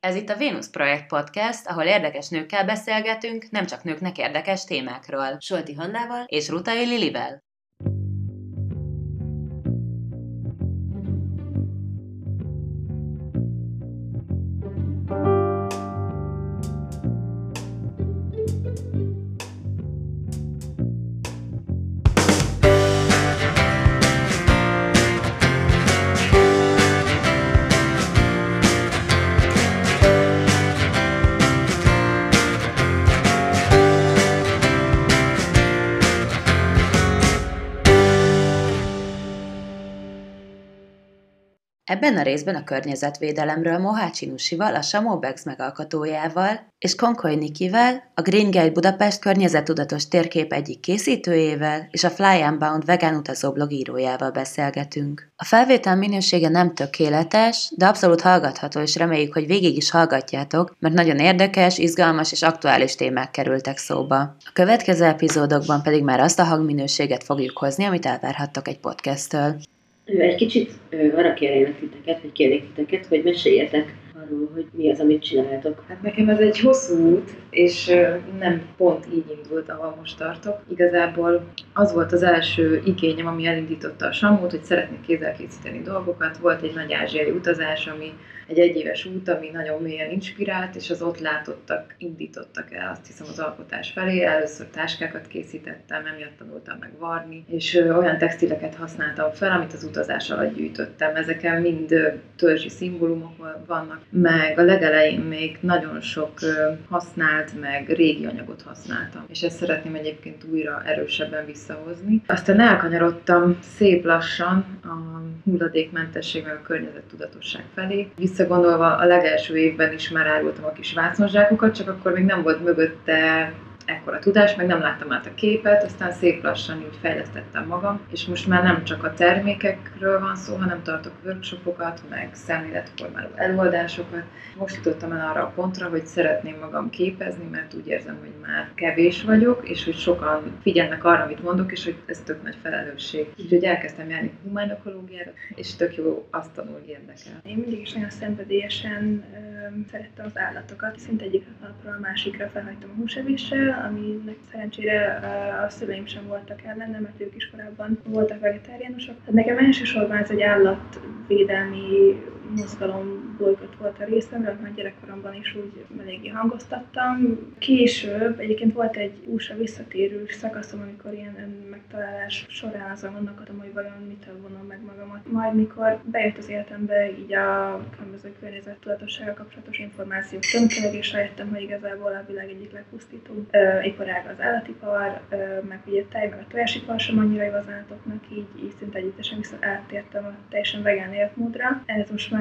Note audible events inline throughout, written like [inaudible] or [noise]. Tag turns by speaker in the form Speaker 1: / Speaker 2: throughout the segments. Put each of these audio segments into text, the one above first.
Speaker 1: Ez itt a Vénusz Projekt Podcast, ahol érdekes nőkkel beszélgetünk, nem csak nőknek érdekes témákról.
Speaker 2: Solti Hannával
Speaker 1: és Rutai Lilivel. Ebben a részben a környezetvédelemről Mohácsi Nusival, a Samobex megalkotójával, és Konkoly Nikivel, a Green Guide Budapest környezettudatos térkép egyik készítőjével, és a Fly Unbound vegán utazó blog írójával beszélgetünk. A felvétel minősége nem tökéletes, de abszolút hallgatható, és reméljük, hogy végig is hallgatjátok, mert nagyon érdekes, izgalmas és aktuális témák kerültek szóba. A következő epizódokban pedig már azt a hangminőséget fogjuk hozni, amit elvárhattok egy podcasttől.
Speaker 2: Egy kicsit arra kérlek titeket, vagy kérnék titeket, hogy meséljetek arról, hogy mi az, amit csináltok.
Speaker 3: Hát nekem ez egy hosszú út, és nem pont így indult, ahol most tartok. Igazából az volt az első igényem, ami elindította a Samót, hogy szeretnék kézzel készíteni dolgokat. Volt egy nagy ázsiai utazás, ami egy egyéves út, ami nagyon mélyen inspirált, és az ott látottak, indítottak el azt hiszem az alkotás felé. Először táskákat készítettem, emiatt tanultam meg varni, és olyan textileket használtam fel, amit az utazás alatt gyűjtöttem. Ezeken mind törzsi szimbólumok vannak, meg a legelején még nagyon sok használt, meg régi anyagot használtam. És ezt szeretném egyébként újra erősebben visszahozni. Aztán elkanyarodtam szép lassan a hulladékmentesség, meg a környezettudatosság felé. Visszagondolva a legelső évben is már árultam a kis vászonzsákokat, csak akkor még nem volt mögötte ekkora tudás, meg nem láttam át a képet, aztán szép lassan úgy fejlesztettem magam, és most már nem csak a termékekről van szó, hanem tartok workshopokat, meg szemléletformáló előadásokat. Most jutottam el arra a pontra, hogy szeretném magam képezni, mert úgy érzem, hogy már kevés vagyok, és hogy sokan figyelnek arra, amit mondok, és hogy ez tök nagy felelősség. Úgyhogy elkezdtem járni humánokológiára, és tök jó azt tanulni érdekel.
Speaker 4: Én mindig is nagyon szenvedélyesen szerettem az állatokat. Szinte egyik napról a másikra felhagytam a húsevéssel, aminek szerencsére a szüleim sem voltak ellene, mert ők is korábban voltak vegetáriánusok. Tehát nekem elsősorban ez egy állatvédelmi mozgalom bolygott volt a részemről, mert gyerekkoromban is úgy eléggé hangoztattam. Később egyébként volt egy USA visszatérő szakaszom, amikor ilyen megtalálás során azon gondolkodtam, hogy vajon mitől vonom meg magamat. Majd mikor bejött az életembe így a különböző környezettudatossággal kapcsolatos információk tömkelegésre jöttem, hogy igazából a világ egyik legpusztítóbb iparág az állatipar, meg ugye tej, meg a tojásipar sem annyira állatoknak, így, így szinte együttesen vissza áttértem a teljesen vegán életmódra. Ez most már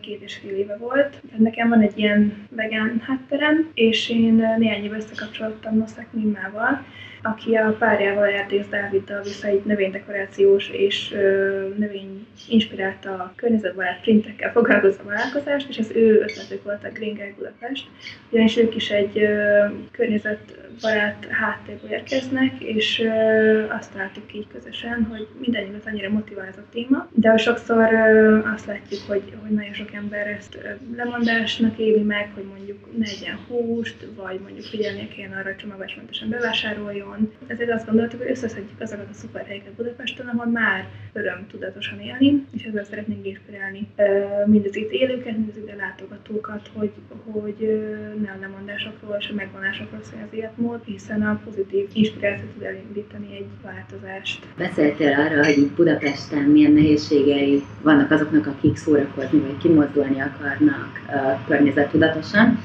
Speaker 4: két és fél éve volt. Tehát nekem van egy ilyen vegán hátterem, és én néhány éve összekapcsolódtam Noszak Nimmával, aki a párjával Erdész Dáviddal vissza egy növénydekorációs és ö, növény inspirálta környezetbarát printekkel foglalkozó vállalkozást, és az ő ötletük volt a Green Guide Budapest, ugyanis ők is egy környezetbarát háttérből érkeznek, és azt látjuk így közösen, hogy mindannyiunkat annyira motivál ez a téma, de sokszor azt látjuk, hogy, hogy nagyon sok ember ezt lemondásnak éli meg, hogy mondjuk ne egyen húst, vagy mondjuk figyelnie kéne arra, hogy csomagolásmentesen bevásároljon, van. Ezért azt gondoltuk, hogy összeszedjük azokat a szuper helyeket Budapesten, ahol már öröm tudatosan élni, és ezzel szeretnénk inspirálni mind az itt élőket, mind az ide látogatókat, hogy, hogy ne a lemondásokról és a megvonásokról szól az életmód, hiszen a pozitív inspiráció tud elindítani egy változást.
Speaker 2: Beszéltél arra, hogy itt Budapesten milyen nehézségei vannak azoknak, akik szórakozni vagy kimozdulni akarnak környezettudatosan.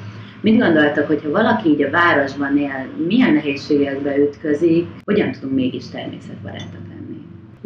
Speaker 2: Mit gondoltak, hogyha valaki így a városban él, milyen nehézségekbe ütközik, hogyan tudunk mégis természetbarátok lenni?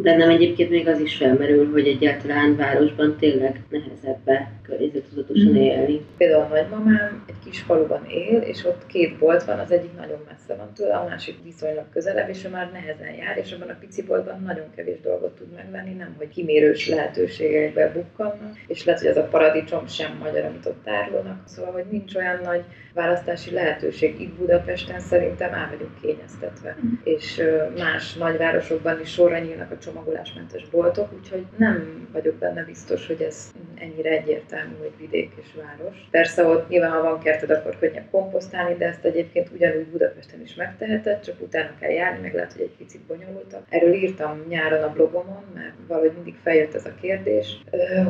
Speaker 2: De nem egyébként még az is felmerül, hogy egyáltalán városban tényleg nehezebb környezetudatosan mm. élni.
Speaker 3: Például a nagymamám egy kis faluban él, és ott két bolt van, az egyik nagyon messze van tőle, a másik viszonylag közelebb, és ő már nehezen jár, és abban a pici boltban nagyon kevés dolgot tud megvenni, nem hogy kimérős lehetőségekbe bukkannak, és lehet, hogy az a paradicsom sem magyar, amit ott árulnak, szóval, hogy nincs olyan nagy választási lehetőség. Budapesten szerintem el vagyunk kényeztetve, mm. és más nagyvárosokban is sorra nyílnak a csomagolásmentes boltok, úgyhogy nem vagyok benne biztos, hogy ez ennyire egyértelmű, hogy vidék és város. Persze ott nyilván, ha van kerted, akkor könnyebb komposztálni, de ezt egyébként ugyanúgy Budapesten is megteheted, csak utána kell járni, meg lehet, hogy egy picit bonyolultabb. Erről írtam nyáron a blogomon, mert valahogy mindig feljött ez a kérdés,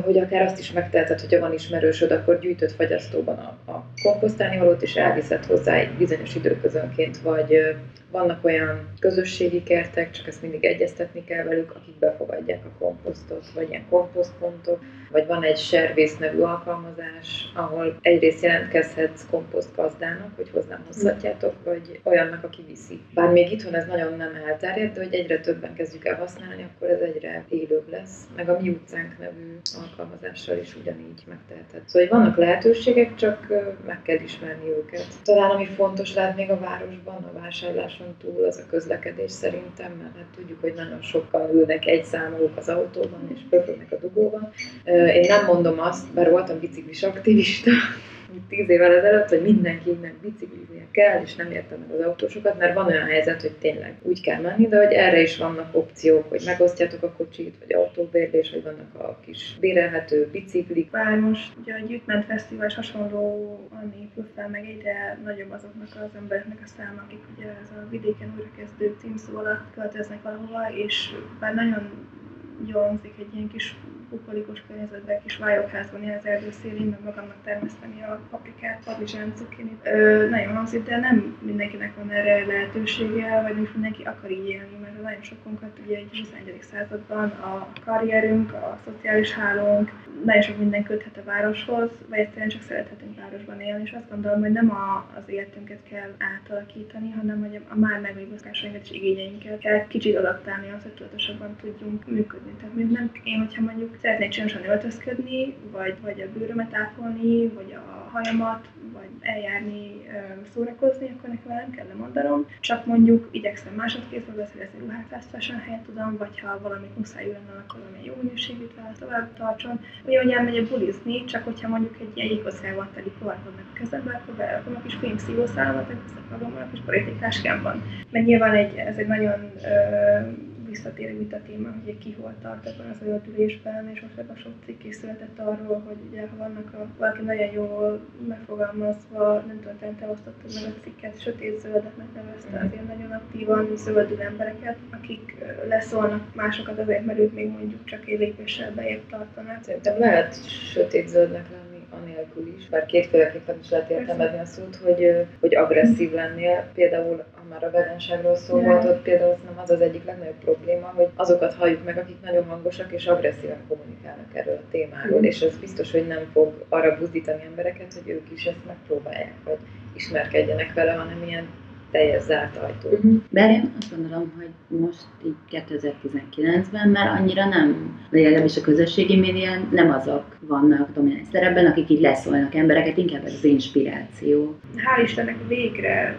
Speaker 3: hogy akár azt is megteheted, hogyha van ismerősöd, akkor gyűjtött fagyasztóban a, a komposztálni valót, és elviszed hozzá egy bizonyos időközönként, vagy vannak olyan közösségi kertek, csak ezt mindig egyeztetni kell velük, akik befogadják a komposztot, vagy ilyen komposztpontok, vagy van egy servész nevű alkalmazás, ahol egyrészt jelentkezhetsz komposztgazdának, hogy hozzám hozhatjátok, vagy olyannak, aki viszi. Bár még itthon ez nagyon nem elterjedt, de hogy egyre többen kezdjük el használni, akkor ez egyre élőbb lesz. Meg a Mi utcánk nevű alkalmazással is ugyanígy megteheted. Szóval hogy vannak lehetőségek, csak meg kell ismerni őket. Talán ami fontos lehet még a városban, a vásárláson túl, az a közlekedés szerintem, mert hát tudjuk, hogy nagyon sokan ülnek egy számolók az autóban és pörögnek a dugóban. Én nem mondom azt, bár voltam biciklis aktivista, tíz évvel ezelőtt, hogy mindenkinek bicikliznie kell, és nem értem meg az autósokat, mert van olyan helyzet, hogy tényleg úgy kell menni, de hogy erre is vannak opciók, hogy megosztjátok a kocsit, vagy autóbérlés, vagy vannak a kis bérelhető biciklik.
Speaker 4: Bár most ugye a Gyűjtment Fesztivál is hasonlóan épül fel, meg egyre nagyobb azoknak az embereknek a száma, akik ugye ez a vidéken újrakezdő címszó alatt költöznek valahova, és bár nagyon jól hangzik egy ilyen kis bukolikos környezetben, kis vályogházban él az erdő szélén, meg magamnak termeszteni a paprikát, padlizsán, cukkinit. nagyon hangzik, de nem mindenkinek van erre lehetősége, vagy nem mindenki akar így élni, mert nagyon sokunkat ugye egy 21. században a karrierünk, a szociális hálónk, nagyon sok minden köthet a városhoz, vagy egyszerűen csak szerethetünk városban élni, és azt gondolom, hogy nem a, az életünket kell átalakítani, hanem hogy a már meglévő szokásainkat és igényeinket kell kicsit adaptálni az, hogy tudatosabban tudjunk működni. Tehát nem én, hogyha mondjuk szeretnék csinossan öltözködni, vagy, vagy a bőrömet ápolni, vagy a hajamat, vagy eljárni, szórakozni, akkor nekem nem kell lemondanom, csak mondjuk igyekszem másodkézből beszerezni ruhát fashion helyett tudom, vagy ha valamit muszáj lenne, akkor valami jó minőségűt választ tovább tartson. Ugyanúgy elmegyek bulizni, csak hogyha mondjuk egy ilyen jégkockával teli kovát vannak a kezembe, akkor berakom a kis fény szívószálamat, akkor magammal a kis politikáskámban. Mert nyilván egy, ez egy nagyon ö, visszatérő vita téma, hogy ki hol tart ebben az öldülésben, és most ebben sok cikk is született arról, hogy ugye ha vannak a, valaki nagyon jól megfogalmazva, nem tudom, te osztottad meg a cikket, sötét-zöldetnek nevezte az ilyen nagyon aktívan zöldül embereket, akik leszólnak másokat azért, mert ők még mondjuk csak egy lépéssel bejebb tartanak.
Speaker 3: Szerintem lehet sötét-zöldnek lenni anélkül is, bár kétféleképpen is lehet értelmezni a szót, hogy, hogy agresszív lennél. Például, ha már a veganságról szó volt, ott például nem az az egyik legnagyobb probléma, hogy azokat halljuk meg, akik nagyon hangosak és agresszíven kommunikálnak erről a témáról, mm. és ez biztos, hogy nem fog arra buzdítani embereket, hogy ők is ezt megpróbálják, vagy ismerkedjenek vele, hanem ilyen teljes zárt ajtó. Uh-huh.
Speaker 2: Bár én azt gondolom, hogy most így 2019-ben már annyira nem, vagy legalábbis a közösségi médián nem azok vannak domináns szerepben, akik így leszólnak embereket, inkább ez az inspiráció.
Speaker 4: Hál' Istennek végre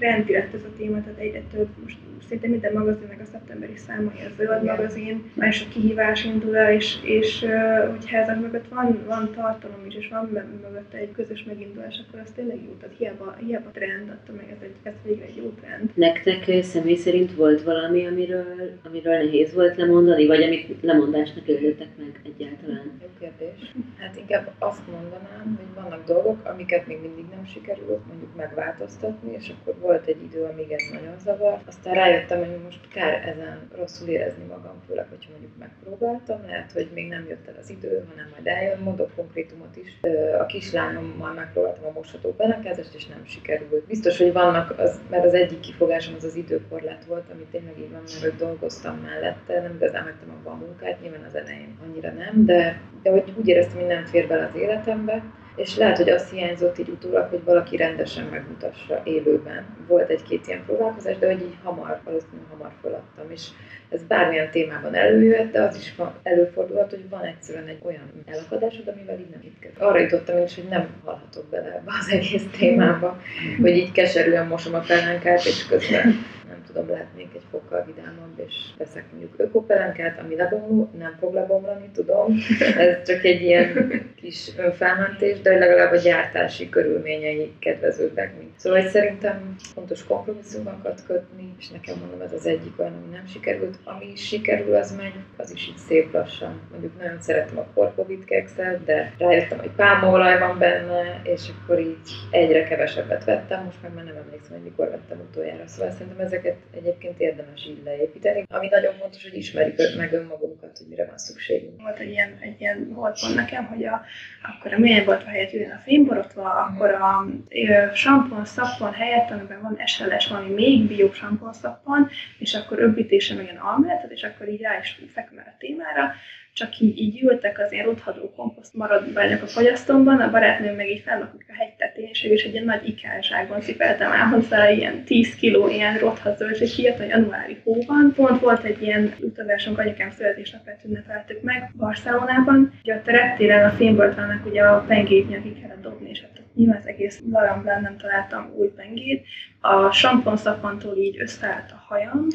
Speaker 4: trendi lett ez a téma, tehát egyre több most szinte minden magazinnak a szeptemberi számai a zöld magazin, már sok kihívás indul el, és, és hogyha ezek mögött van, van tartalom is, és van mögött egy közös megindulás, akkor az tényleg jó. Tehát hiába, hiába trend, attól meg ez, egy, ez végre egy jó trend.
Speaker 2: Nektek személy szerint volt valami, amiről, amiről nehéz volt lemondani, vagy amit lemondásnak éltetek meg egyáltalán?
Speaker 3: Jó kérdés. Hát inkább azt mondanám, hogy vannak dolgok, amiket még mindig nem sikerült mondjuk megváltoztatni, és akkor volt egy idő, amíg ez nagyon zavar. Aztán rájött rájöttem, hogy most kár ezen rosszul érezni magam, főleg, hogyha mondjuk megpróbáltam, lehet, hogy még nem jött el az idő, hanem majd eljön, mondok konkrétumot is. A kislányommal megpróbáltam a mosható benekezést, és nem sikerült. Biztos, hogy vannak, az, mert az egyik kifogásom az az időkorlát volt, amit tényleg így van, mert dolgoztam mellette, nem igazán hagytam abba a munkát, nyilván az elején annyira nem, de, de hogy úgy éreztem, hogy nem fér bele az életembe, és lehet, hogy azt hiányzott így utólag, hogy valaki rendesen megmutassa élőben. Volt egy-két ilyen próbálkozás, de hogy így hamar, valószínűleg hamar feladtam, és ez bármilyen témában előjöhet, de az is van, előfordulhat, hogy van egyszerűen egy olyan elakadásod, amivel így nem itt Arra jutottam is, hogy nem hallhatok bele ebbe az egész témába, hogy így keserűen mosom a pelenkát, és közben nem tudom, lehetnék egy fokkal vidámabb, és veszek mondjuk ökopelenkát, ami lebomló, nem fog lebomlani, tudom. Ez csak egy ilyen kis önfelmentés, de legalább a gyártási körülményei kedvezőbbek, mint. Szóval szerintem fontos kompromisszumokat kötni, és nekem mondom, ez az egyik olyan, ami nem sikerült. Ami sikerül, az meg, az is így szép lassan. Mondjuk nagyon szeretem a korkovit kekszet, de rájöttem, hogy pálmaolaj van benne, és akkor így egyre kevesebbet vettem, most meg már nem emlékszem, hogy mikor vettem utoljára. Szóval szerintem ezeket egyébként érdemes így leépíteni. Ami nagyon fontos, hogy ismerjük meg önmagunkat, hogy mire van szükségünk.
Speaker 4: Volt egy ilyen, egy ilyen volt nekem, hogy a, akkor a mély volt a helyett jön a fényborotva, akkor a sampon, szappon helyett, amiben van SLS, valami még bio sampon, szappon, és akkor öbbítése meg ilyen almenetet, és akkor így rá is fekem a témára, csak így, így ültek az ilyen rothadó komposzt maradványok a fogyasztómban, a barátnőm meg így fennakik a hegytetén, és is egy ilyen nagy ikázsákban cipeltem el hozzá ilyen 10 kiló ilyen rothad és hihetetlen januári hóban. Pont volt egy ilyen utazásunk, anyukám születésnapját ünnepeltük meg Barcelonában. Ugye a reptéren a fényboltlának ugye a pengét nyaki kellett dobni, és hát nyilván az egész larambán nem találtam új pengét, a sampon szapantól így összeállt a hajam.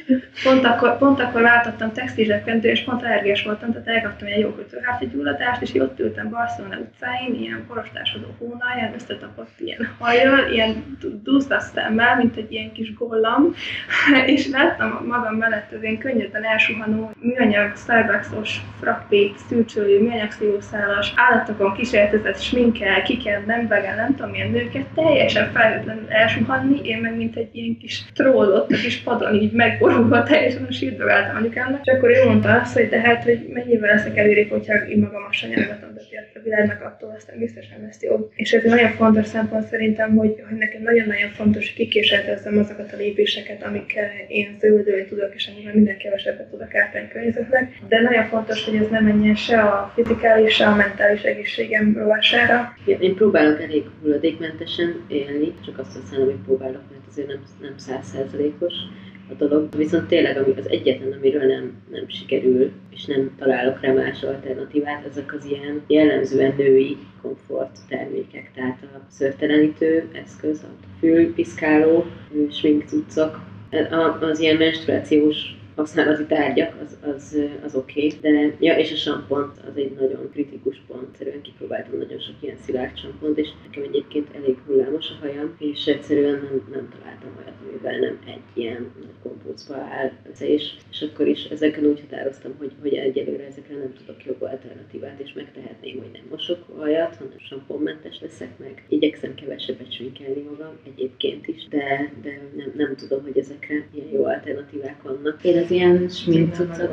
Speaker 4: Pont akkor, pont akkor váltottam textilzsebkendő, és pont allergiás voltam, tehát elkaptam egy jó kötőháti gyulladást, és ott ültem Barcelona utcáin, ilyen porostásodó hónalján, összetapott ilyen hajjal, ilyen duzzas szemmel, mint egy ilyen kis gollam, [laughs] és láttam magam mellett az én könnyedben elsuhanó műanyag Starbucks-os frappét, szűcsölő, műanyag szívószálas, állatokon kísérletezett sminkel, kiken, nem vegán, nem tudom milyen nőket, teljesen felhőtlenül elsuhanni, én meg mint egy ilyen kis troll ott a kis padon így megborulva [laughs] teljesen a sírba váltam anyukámnak. És akkor ő mondta azt, hogy de hát, hogy mennyivel leszek előrébb, hogyha én magam azt nyelvetem, de a világnak attól aztán biztos nem lesz jobb. És ez egy nagyon fontos szempont szerintem, hogy, hogy nekem nagyon-nagyon fontos, hogy kikísérletezzem azokat a lépéseket, amikkel én zöldülni tudok, és amivel minden kevesebbet tudok ártani környezetnek. De nagyon fontos, hogy ez nem menjen se a fizikális, se a mentális egészségem rovására.
Speaker 2: Én próbálok elég hulladékmentesen élni, csak azt használom, hogy próbálok, mert azért nem, nem százszerzalékos a dolog. Viszont tényleg ami az egyetlen, amiről nem, nem sikerül, és nem találok rá más alternatívát, ezek az ilyen jellemzően női komfort termékek. Tehát a szörtelenítő eszköz, a fülpiszkáló, smink cuccok, az ilyen menstruációs használati tárgyak, az, az, az oké, okay. de ja, és a sampont az egy nagyon kritikus pont. Egyszerűen kipróbáltam nagyon sok ilyen szilárd sampont, és nekem egyébként elég hullámos a hajam, és egyszerűen nem, nem találtam olyat, amivel nem egy ilyen kompócba áll és, és akkor is ezeken úgy határoztam, hogy, hogy egyelőre ezekre nem tudok jobb alternatívát, és megtehetném, hogy nem mosok hajat, hanem samponmentes leszek meg. Igyekszem kevesebbet sminkelni magam egyébként is, de, de nem, nem tudom, hogy ezekre ilyen jó alternatívák vannak. Én az ilyen smink cuccok,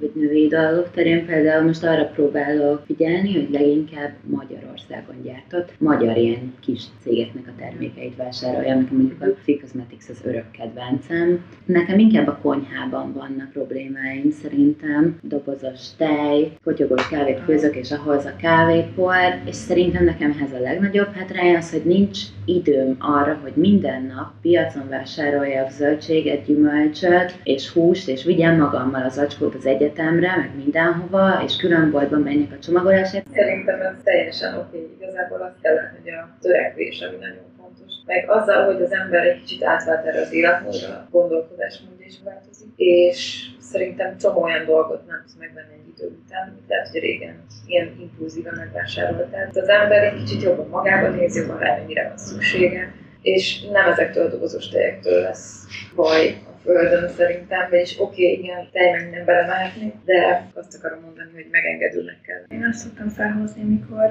Speaker 2: vagy női dolgok terén például most arra próbálok figyelni, hogy leginkább Magyarországon gyártott, magyar ilyen kis cégeknek a termékeit vásároljam. Nekem mondjuk a Cosmetics az örök kedvencem. Nekem inkább a konyhában vannak problémáim szerintem. Dobozos tej, potyogós kávét főzök, és ahhoz a kávépor, és szerintem nekem ez a legnagyobb hátrány az, hogy nincs időm arra, hogy minden nap piacon vásároljak zöldséget, gyümölcsöt és húst, és vigyem magammal az acskót az egyet egyetemre, meg mindenhova, és külön boltban menjek a csomagolásért.
Speaker 3: Szerintem ez teljesen oké. Okay. Igazából azt kellene, hogy a törekvés, ami nagyon fontos. Meg azzal, hogy az ember egy kicsit átvált erre az életmódra, a gondolkodásmód is változik, és szerintem csomó olyan dolgot nem tudsz megvenni egy idő után, lehet, hogy régen ilyen impulzívan megvásárolt. Tehát az ember egy kicsit jobban magába néz, jobban rá, mire van szüksége, és nem ezektől a dobozos tejektől lesz baj, földön szerintem, és oké, okay, igen, tej meg nem belemehetni, de azt akarom mondani, hogy megengedőnek kell.
Speaker 4: Én azt szoktam felhozni, amikor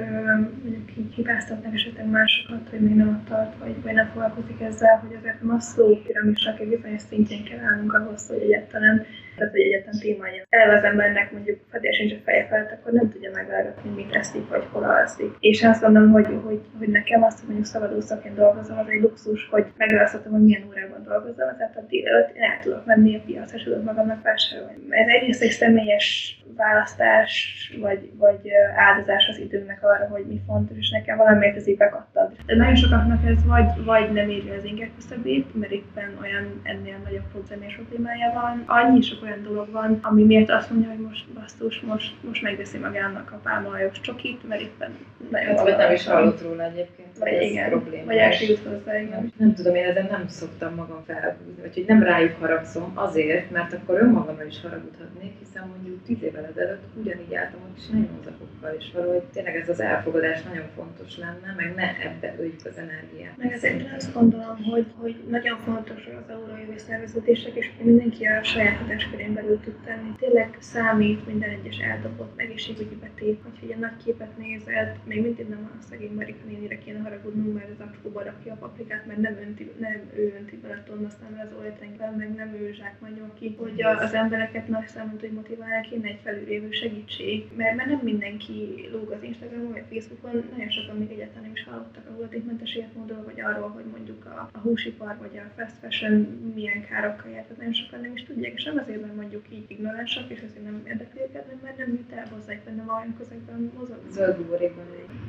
Speaker 4: mondjuk így hibáztatnak esetleg másokat, hogy még nem ott tart, vagy, vagy nem foglalkozik ezzel, hogy azért Maslow piramisnak egy bizonyos szintjén kell állnunk ahhoz, hogy egyáltalán tehát hogy egyetlen témája. Eleve az embernek mondjuk fedés sincs a feje felett, akkor nem tudja megállapítani, mit eszik, vagy hol alszik. És azt mondom, hogy, hogy, hogy nekem azt, hogy mondjuk szabadúszaként dolgozom, az egy luxus, hogy megválaszthatom, hogy milyen órában dolgozom, tehát a délelőtt én el tudok menni a piacra, és tudok magamnak vásárolni. Ez egyrészt egy személyes választás, vagy, vagy áldozás az időmnek arra, hogy mi fontos, és nekem valamiért ez így bekattant. De nagyon sokaknak ez vagy, vagy nem érje az inger küszöbét, mert éppen olyan ennél nagyobb problémás problémája van. Annyi sok dolog van, ami miért azt mondja, hogy most basszus, most, most megveszi magának a pálmahajós csokit, mert éppen
Speaker 3: nagyon hát, nem is hallott róla egyébként,
Speaker 4: vagy ez igen, problémás. Vagy el hozzá, igen.
Speaker 3: Nem tudom, én ezen nem szoktam magam felhúzni, hogy nem rájuk haragszom azért, mert akkor önmagamra is haragudhatnék, hiszen mondjuk tíz évvel ezelőtt ugyanígy álltam is nagyon zakokkal, és valahogy tényleg ez az elfogadás nagyon fontos lenne, meg ne ebbe öljük az energiát.
Speaker 4: Meg ezért azt gondolom, hogy, hogy nagyon fontos az eurójövi szerveződések, és mindenki a saját hatáskörén belül tud tenni. Tényleg számít minden egyes eldobott egészségügyi betét, hogy egy nagy képet nézed, még mindig nem a szegény Marika nénire kéne haragudnunk, mert az acskóba rakja a paprikát, mert nem, önti, nem ő önti bele a tonnasztán az olajtengerben, meg nem ő zsákmányol ki, hogy az embereket nagy számon hogy motiválni kéne egy felülévő segítség, mert, mert nem mindenki lóg az Instagramon vagy Facebookon, nagyon sokan még egyáltalán nem is hallottak a hulladékmentes életmódról, vagy arról, hogy mondjuk a, a húsipar vagy a fast fashion milyen károkkal jár, tehát nagyon sokan nem is tudják, és nem azért, mert mondjuk így ignoránsak, és azért nem érdekli őket, mert nem jut el hozzájuk, vagy nem olyan közegben mozog.
Speaker 3: Zöld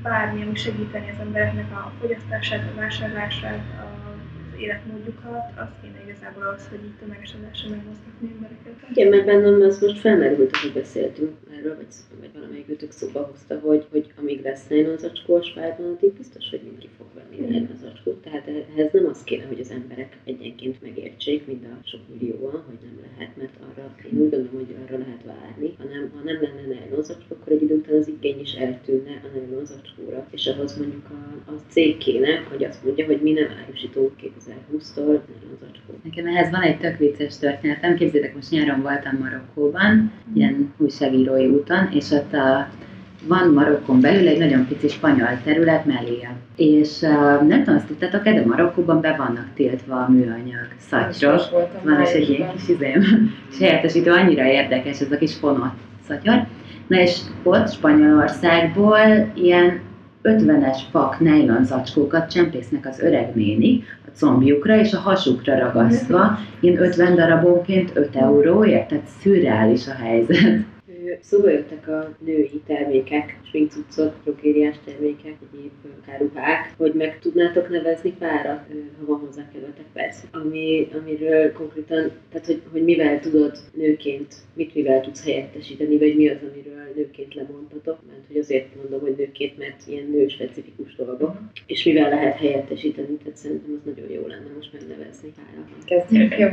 Speaker 4: Bármi, ami segíteni az embereknek a fogyasztását, a vásárlását, a életmódjukat, az kéne igazából az, hogy így tömegesen lehessen megmozgatni embereket.
Speaker 2: Igen, mert bennem ez most felmerült, hogy beszéltünk erről, vagy, vagy valamelyik őtök szóba hozta, hogy, hogy amíg lesz nylon zacskó a spájban, addig biztos, hogy mindenki fog venni nylon zacskót. Tehát ehhez nem az kéne, hogy az emberek egyenként megértsék, mind a sok millióan, hogy nem lehet, mert arra én úgy gondolom, hogy arra lehet várni, hanem ha nem lenne nylon zacskó, akkor egy idő után az igény is eltűnne a nylon zacskóra. És ahhoz mondjuk a, a cég kéne, hogy azt mondja, hogy mi nem árusítunk 2020-tól Nekem ehhez van egy tök vicces történetem. Képzétek, most nyáron voltam Marokkóban, ilyen újságírói úton, és ott a, van Marokkon belül egy nagyon pici spanyol terület, Melilla. És uh, nem tudom, azt tudtátok de Marokkóban be vannak tiltva a műanyag szatyrok. Van is egy ilyen kis izém, helyettesítő annyira érdekes ez a kis fonott szatyor. Na és ott Spanyolországból ilyen 50-es pak nejlon zacskókat csempésznek az öreg néni a combjukra és a hasukra ragasztva, ilyen 50 darabonként 5 euróért, tehát szürreális a helyzet szóba jöttek a női termékek, sminkcuccok, drogériás termékek, egyéb áruhák, hogy meg tudnátok nevezni párat, ha van hozzá kedvetek persze. Ami, amiről konkrétan, tehát hogy, hogy mivel tudod nőként, mit mivel tudsz helyettesíteni, vagy mi az, amiről nőként lemondhatok, mert hogy azért mondom, hogy nőként, mert ilyen nő-specifikus dolgok, és mivel lehet helyettesíteni, tehát szerintem az nagyon jó lenne most megnevezni pára.
Speaker 3: Kezdjük, jó.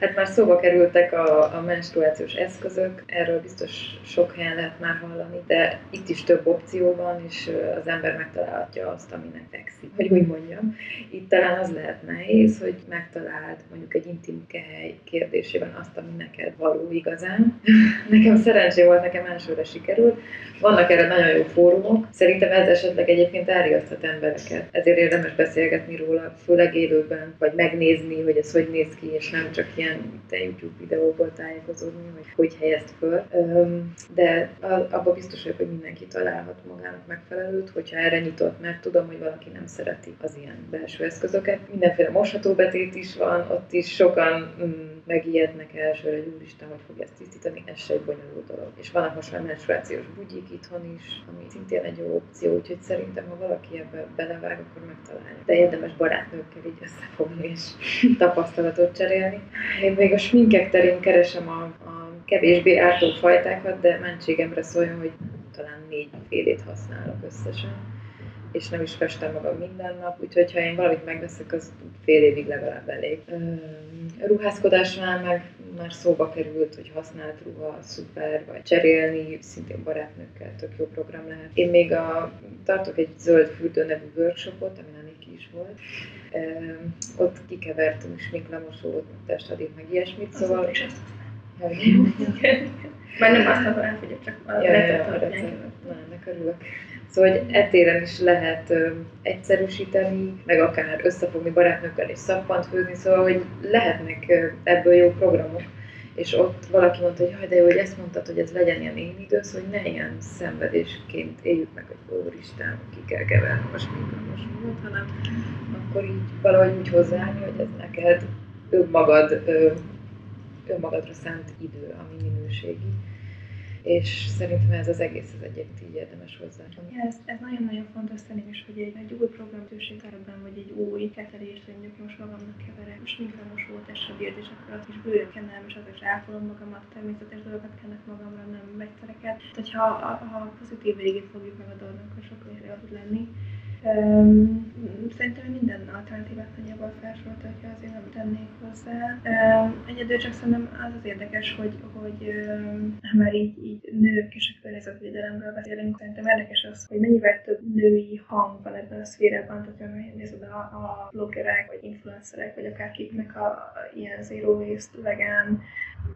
Speaker 3: Hát már szóba kerültek a, a menstruációs eszközök, erről biztos sok helyen lehet már hallani, de itt is több opció van, és az ember megtalálhatja azt, aminek fekszik, hogy úgy mondjam. Itt talán az lehet nehéz, hogy megtaláld mondjuk egy intim hely kérdésében azt, ami neked való igazán. [laughs] nekem szerencsé volt, nekem elsőre sikerült. Vannak erre nagyon jó fórumok. Szerintem ez esetleg egyébként elriaszthat embereket. Ezért érdemes beszélgetni róla, főleg élőben, vagy megnézni, hogy ez hogy néz ki, és nem csak ilyen te YouTube videóból tájékozódni, hogy hogy helyezt föl. De abban biztos vagyok, hogy mindenki találhat magának megfelelőt, hogyha erre nyitott, mert tudom, hogy valaki nem szereti az ilyen belső eszközöket. Mindenféle mosható betét is van, ott is sokan mm, megijednek elsőre, hogy úristen, hogy fog ezt tisztítani, ez se egy bonyolult dolog. És vannak most már menstruációs bugyik itthon is, ami szintén egy jó opció, úgyhogy szerintem, ha valaki ebbe belevág, akkor megtalálja. De érdemes barátnőkkel így összefogni és [laughs] tapasztalatot cserélni. Én még a sminkek terén keresem a, a kevésbé ártó fajtákat, de mentségemre szóljon, hogy talán négy félét használok összesen és nem is festem magam minden nap, úgyhogy ha én valamit megveszek, az fél évig legalább elég. Ruházkodásnál meg már szóba került, hogy használt ruha szuper, vagy cserélni, szintén barátnőkkel tök jó program lehet. Én még a, tartok egy zöld fürdő nevű workshopot, ami a Niki is volt. ott kikevertünk sminklemosót, testadét, meg ilyesmit, szóval...
Speaker 4: is azt Már nem azt akarom, hogy csak a ja, ja, ja,
Speaker 3: ennek örülök. Szóval, hogy etéren is lehet ö, egyszerűsíteni, meg akár összefogni barátnőkkel és szappant főzni, szóval, hogy lehetnek ö, ebből jó programok. És ott valaki mondta, hogy de jó, hogy ezt mondtad, hogy ez legyen ilyen én idősz, hogy ne ilyen szenvedésként éljük meg, hogy úristen, ki kell keverni most minden most mindent, hanem akkor így valahogy úgy hozzáállni, hogy ez neked önmagad, ö, önmagadra szánt idő, ami minőségi és szerintem ez az egész az egyet így érdemes hozzá.
Speaker 4: Ja, ez, ez nagyon-nagyon fontos szerintem is, hogy egy, egy új programtőségben, vagy egy új kezelést, hogy mondjuk most magamnak keverek, most minden mosó testre és akkor azt is bőrön kenem, és azért ápolom magamat, természetes dolgokat kennek magamra, nem vegyszereket. Tehát, hogyha a, a pozitív végét fogjuk meg a dolgnak, akkor sokkal jól tud lenni. Um, szerintem minden alternatívát nagyjából felsoroltatja, azért nem tennék hozzá. Egyedül csak szerintem az az érdekes, hogy, hogy um, már így, így nők és a környezetvédelemről beszélünk, szerintem érdekes az, hogy mennyivel több női hang van ebben a szférában, tehát nézed a, a bloggerek, vagy influencerek, vagy akárkiknek a, a ilyen zero waste, vegan,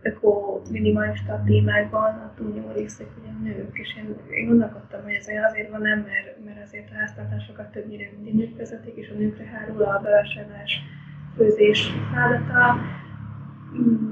Speaker 4: öko minimalista témákban a túlnyomó részek a nők, és én, én gondolkodtam, hogy ez azért van nem, mert, mert azért a háztartásokat többnyire mindig vezetik, és a nőkre hárul a bevásárlás, főzés feladata,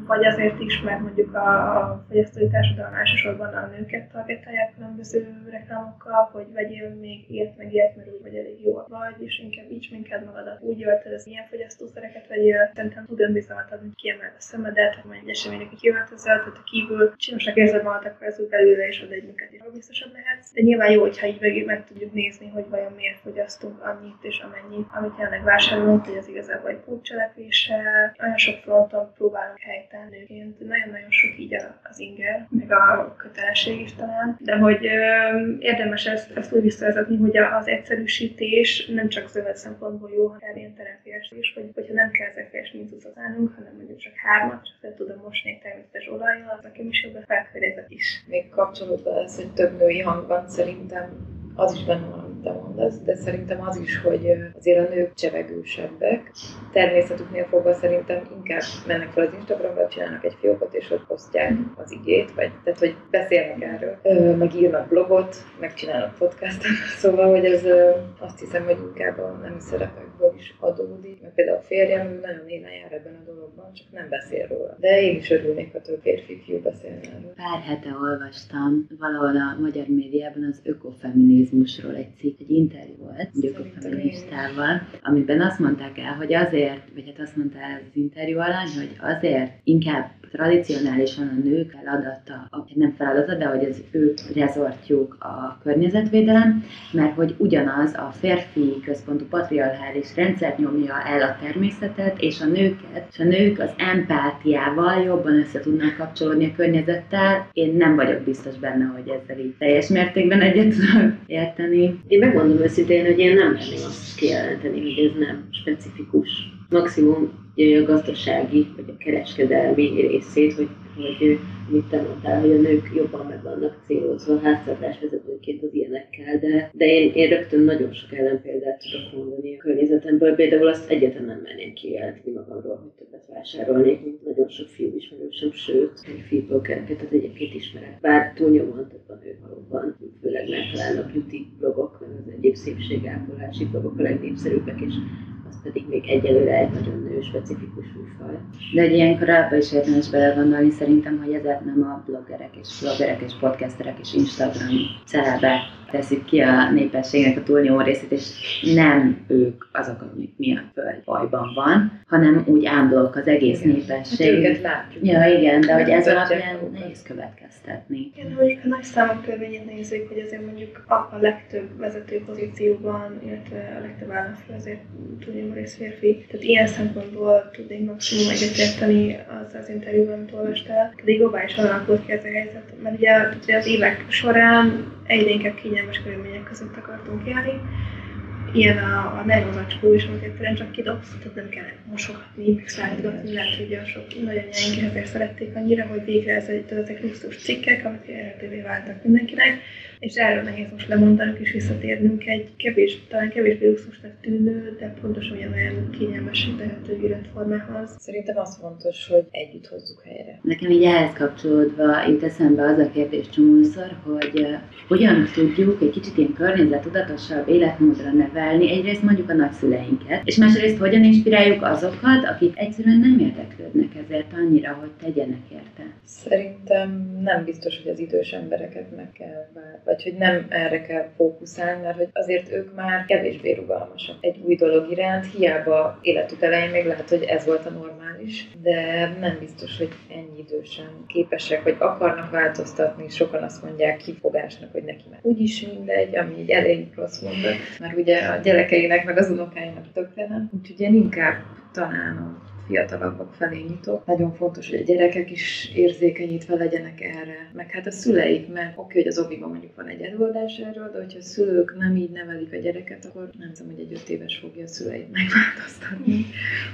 Speaker 4: vagy azért is, mert mondjuk a, fogyasztói társadalom elsősorban a nőket targetálják különböző reklámokkal, hogy vegyél még ilyet meg ilyet, mert úgy vagy elég jó vagy, és inkább így minket magadat, úgy öltöz, ilyen fogyasztószereket vegyél, szerintem tud önbizalmat adni, kiemeld a szemedet, hogy egy eseménynek, kiöltözöl, tehát a kívül csinosnak érzed magad, akkor ez úgy belőle és ad egy minket is biztosabb lehetsz. De nyilván jó, hogyha így meg, meg tudjuk nézni, hogy vajon miért fogyasztunk annyit és amennyit, amit jelenleg vásárolunk, hogy az igazából egy pótcselekvéssel. Olyan sok fronton próbálunk helytelen nőként. Nagyon-nagyon sok így az inger, meg a kötelesség is talán. De hogy ö, érdemes ezt, ezt úgy visszavezetni, hogy az egyszerűsítés nem csak szövet szempontból jó, hanem ilyen terápiás is, hogy, hogyha nem kell ezekre mincucot használnunk, hanem mondjuk csak hármat, és fel tudom mosni természetes olajjal, az nekem is jobb a is.
Speaker 3: Még kapcsolódva ez, hogy több női hang van, szerintem az is benne van, te mondasz, de szerintem az is, hogy azért a nők csevegősebbek. Természetüknél fogva szerintem inkább mennek fel az Instagramra, csinálnak egy fiókot, és ott posztják az igét, vagy tehát, hogy beszélnek erről, meg írnak blogot, meg csinálnak podcastot. [laughs] Szóval, hogy ez azt hiszem, hogy inkább a nemi szerepekből is adódik. Mert például a férjem, nagyon élen jár ebben a dologban, csak nem beszél róla. De én is örülnék, ha több férfi fiú beszélne erről.
Speaker 1: Pár hete olvastam valahol a magyar médiában az ökofeminizmus feminizmusról egy cikk, egy interjú volt gyökofeministával, amiben azt mondták el, hogy azért, vagy hát azt mondta el az interjú alany, hogy azért inkább tradicionálisan a nők feladata, nem feladata, de hogy az ő rezortjuk a környezetvédelem, mert hogy ugyanaz a férfi központú patriarchális rendszer nyomja el a természetet és a nőket, és a nők az empátiával jobban össze tudnak kapcsolódni a környezettel. Én nem vagyok biztos benne, hogy ezzel így teljes mértékben egyet tudok érteni.
Speaker 2: Én megmondom őszintén, hogy én nem merném azt kijelenteni, hogy ez nem specifikus. Maximum a gazdasági vagy a kereskedelmi részét, hogy, hogy mit te mondtál, hogy a nők jobban meg vannak célozva háztartásvezetőként az ilyenekkel, de, de én, én rögtön nagyon sok ellenpéldát tudok mondani a környezetemből. Például azt egyetlen nem merném kijelenteni magamról, hogy többet vásárolnék, mint nagyon sok fiú ismerősöm, sőt, egy fiúbloggereket az egyébként ismerek. Bár túlnyomóan több a nő valóban, főleg megtalálnak a beauty blogok, az egyéb szépségápolási blogok a legnépszerűbbek, és pedig még egyelőre egy nagyon nő specifikus műfaj.
Speaker 1: De egy ilyenkor abba is érdemes belegondolni szerintem, hogy ezek nem a bloggerek és bloggerek és podcasterek és Instagram celebek teszik ki a népességnek a túlnyomó részét, és nem ők azok, amik miatt föld bajban van, hanem úgy ámblok az egész igen. népesség. Hát
Speaker 3: őket látjuk.
Speaker 1: Ja, igen, de hogy ez alapján nehéz következtetni.
Speaker 4: Igen, mondjuk a nagy számok törvényét nézzük, hogy azért mondjuk a, legtöbb vezető pozícióban, illetve a legtöbb államfő azért túlnyomó rész férfi. Tehát ilyen szempontból tudnék maximum egyetérteni az az interjúban, amit olvastál. Pedig globálisan alakult ki ez a helyzet, mert ugye, az évek során egyre inkább kényelmes körülmények között akartunk élni. Ilyen a, a nervozacskó is, amit egyszerűen csak kidobsz, tehát nem kell mosogatni, meg szállítgatni, lehet, hogy a sok nagyanyáink ezért szerették annyira, hogy végre ez egy, ezek luxus cikkek, amik érhetővé váltak mindenkinek és erről nehéz most lemondanunk és visszatérnünk egy kevés, talán kevésbé luxusnak tűnő, de pontosan olyan kényelmes tehető életformához.
Speaker 3: Szerintem az fontos, hogy együtt hozzuk helyre.
Speaker 1: Nekem így ehhez kapcsolódva jut eszembe az a kérdés csomószor, hogy uh, hogyan tudjuk egy kicsit ilyen környezetudatosabb életmódra nevelni, egyrészt mondjuk a nagyszüleinket, és másrészt hogyan inspiráljuk azokat, akik egyszerűen nem érdeklődnek ezért annyira, hogy tegyenek érte.
Speaker 3: Szerintem nem biztos, hogy az idős embereket meg kell, vagy hogy nem erre kell fókuszálni, mert hogy azért ők már kevésbé rugalmasak egy új dolog iránt, hiába életük elején még lehet, hogy ez volt a normális, de nem biztos, hogy ennyi idősen képesek, vagy akarnak változtatni, sokan azt mondják kifogásnak, hogy neki már úgyis mindegy, ami egy elég rossz mondat, mert ugye a gyerekeinek, meg az unokáinak tökre nem, úgyhogy én inkább talán a fiatalabbak felé nyitok. Nagyon fontos, hogy a gyerekek is érzékenyítve legyenek erre, meg hát a szüleik, mert oké, hogy az obiban mondjuk van egy előadás erről, de hogyha a szülők nem így nevelik a gyereket, akkor nem tudom, hogy egy öt éves fogja a szüleit megváltoztatni.